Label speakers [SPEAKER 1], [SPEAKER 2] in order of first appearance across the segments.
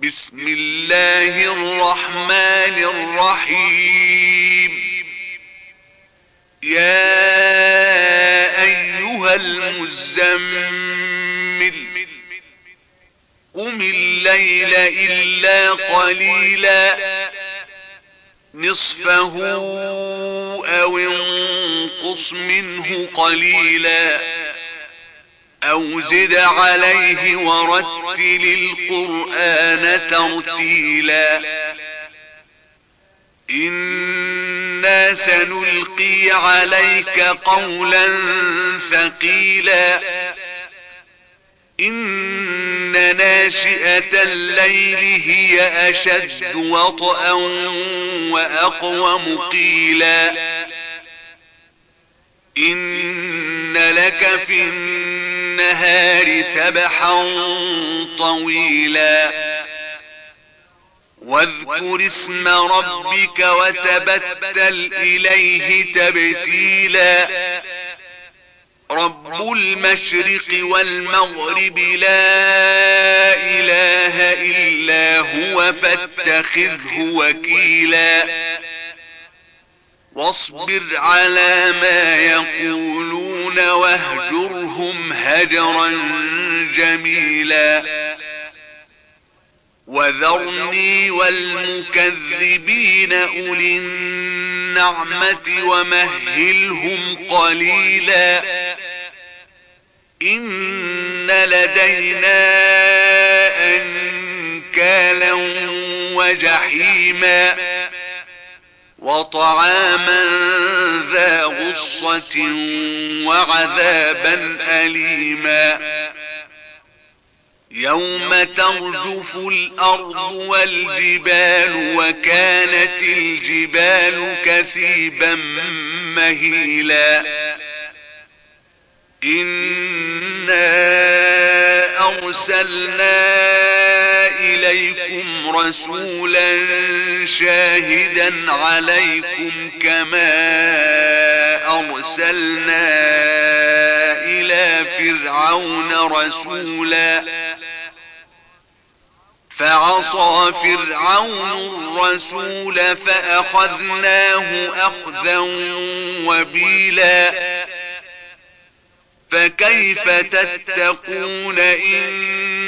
[SPEAKER 1] بسم الله الرحمن الرحيم يا أيها المزمل قم الليل إلا قليلا نصفه أو انقص منه قليلا أو زد عليه ورتل القرآن ترتيلا إنا سنلقي عليك قولا ثقيلا إن ناشئة الليل هي أشد وطئا وأقوم قيلا إن لك في النار والنهار سبحا طويلا واذكر اسم ربك وتبتل إليه تبتيلا رب المشرق والمغرب لا إله إلا هو فاتخذه وكيلا واصبر على ما يقولون واهجرهم هجرا جميلا وذرني والمكذبين أولي النعمة ومهلهم قليلا إن لدينا أنكالا وجحيما وطعاما ذا غصة وعذابا أليما يوم ترجف الأرض والجبال وكانت الجبال كثيبا مهيلا إنا أرسلنا إليكم رسولا شاهدا عليكم كما أرسلنا إلى فرعون رسولا فعصى فرعون الرسول فأخذناه أخذا وبيلا فكيف تتقون إن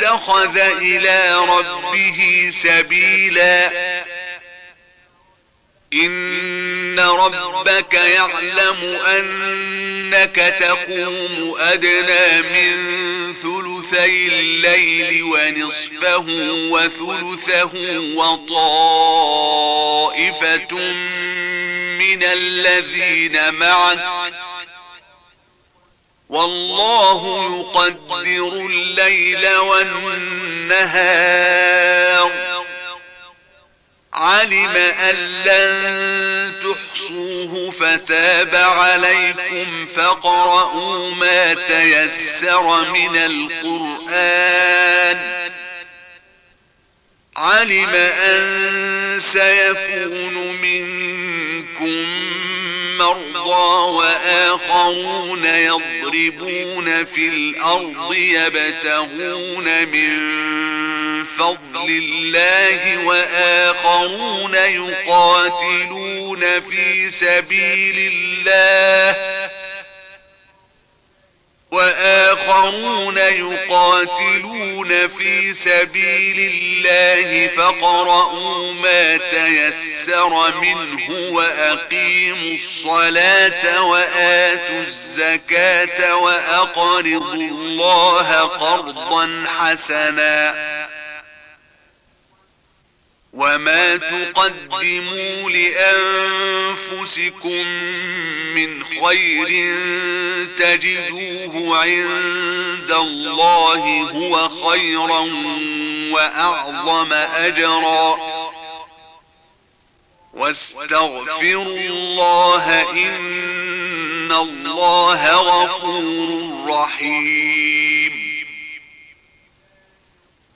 [SPEAKER 1] اتخذ إلى ربه سبيلا إن ربك يعلم أنك تقوم أدنى من ثلثي الليل ونصفه وثلثه وطائفة من الذين معك والله يقدر الليل والنهار علم أن لن تحصوه فتاب عليكم فقرؤوا ما تيسر من القرآن علم أن سيكون منكم مرضى وآخرون يضرون يضربون في الأرض يبتغون من فضل الله وآخرون يقاتلون في سبيل الله وآخرون يقاتلون في سبيل الله فقرأوا ما تيسر منه وأقيموا الصلاة وآتوا الزكاة وأقرضوا الله قرضا حسنا وما تقدموا لأنفسكم من خير تجدوه عند عند الله هو خيرا وأعظم أجرا واستغفر الله إن الله غفور رحيم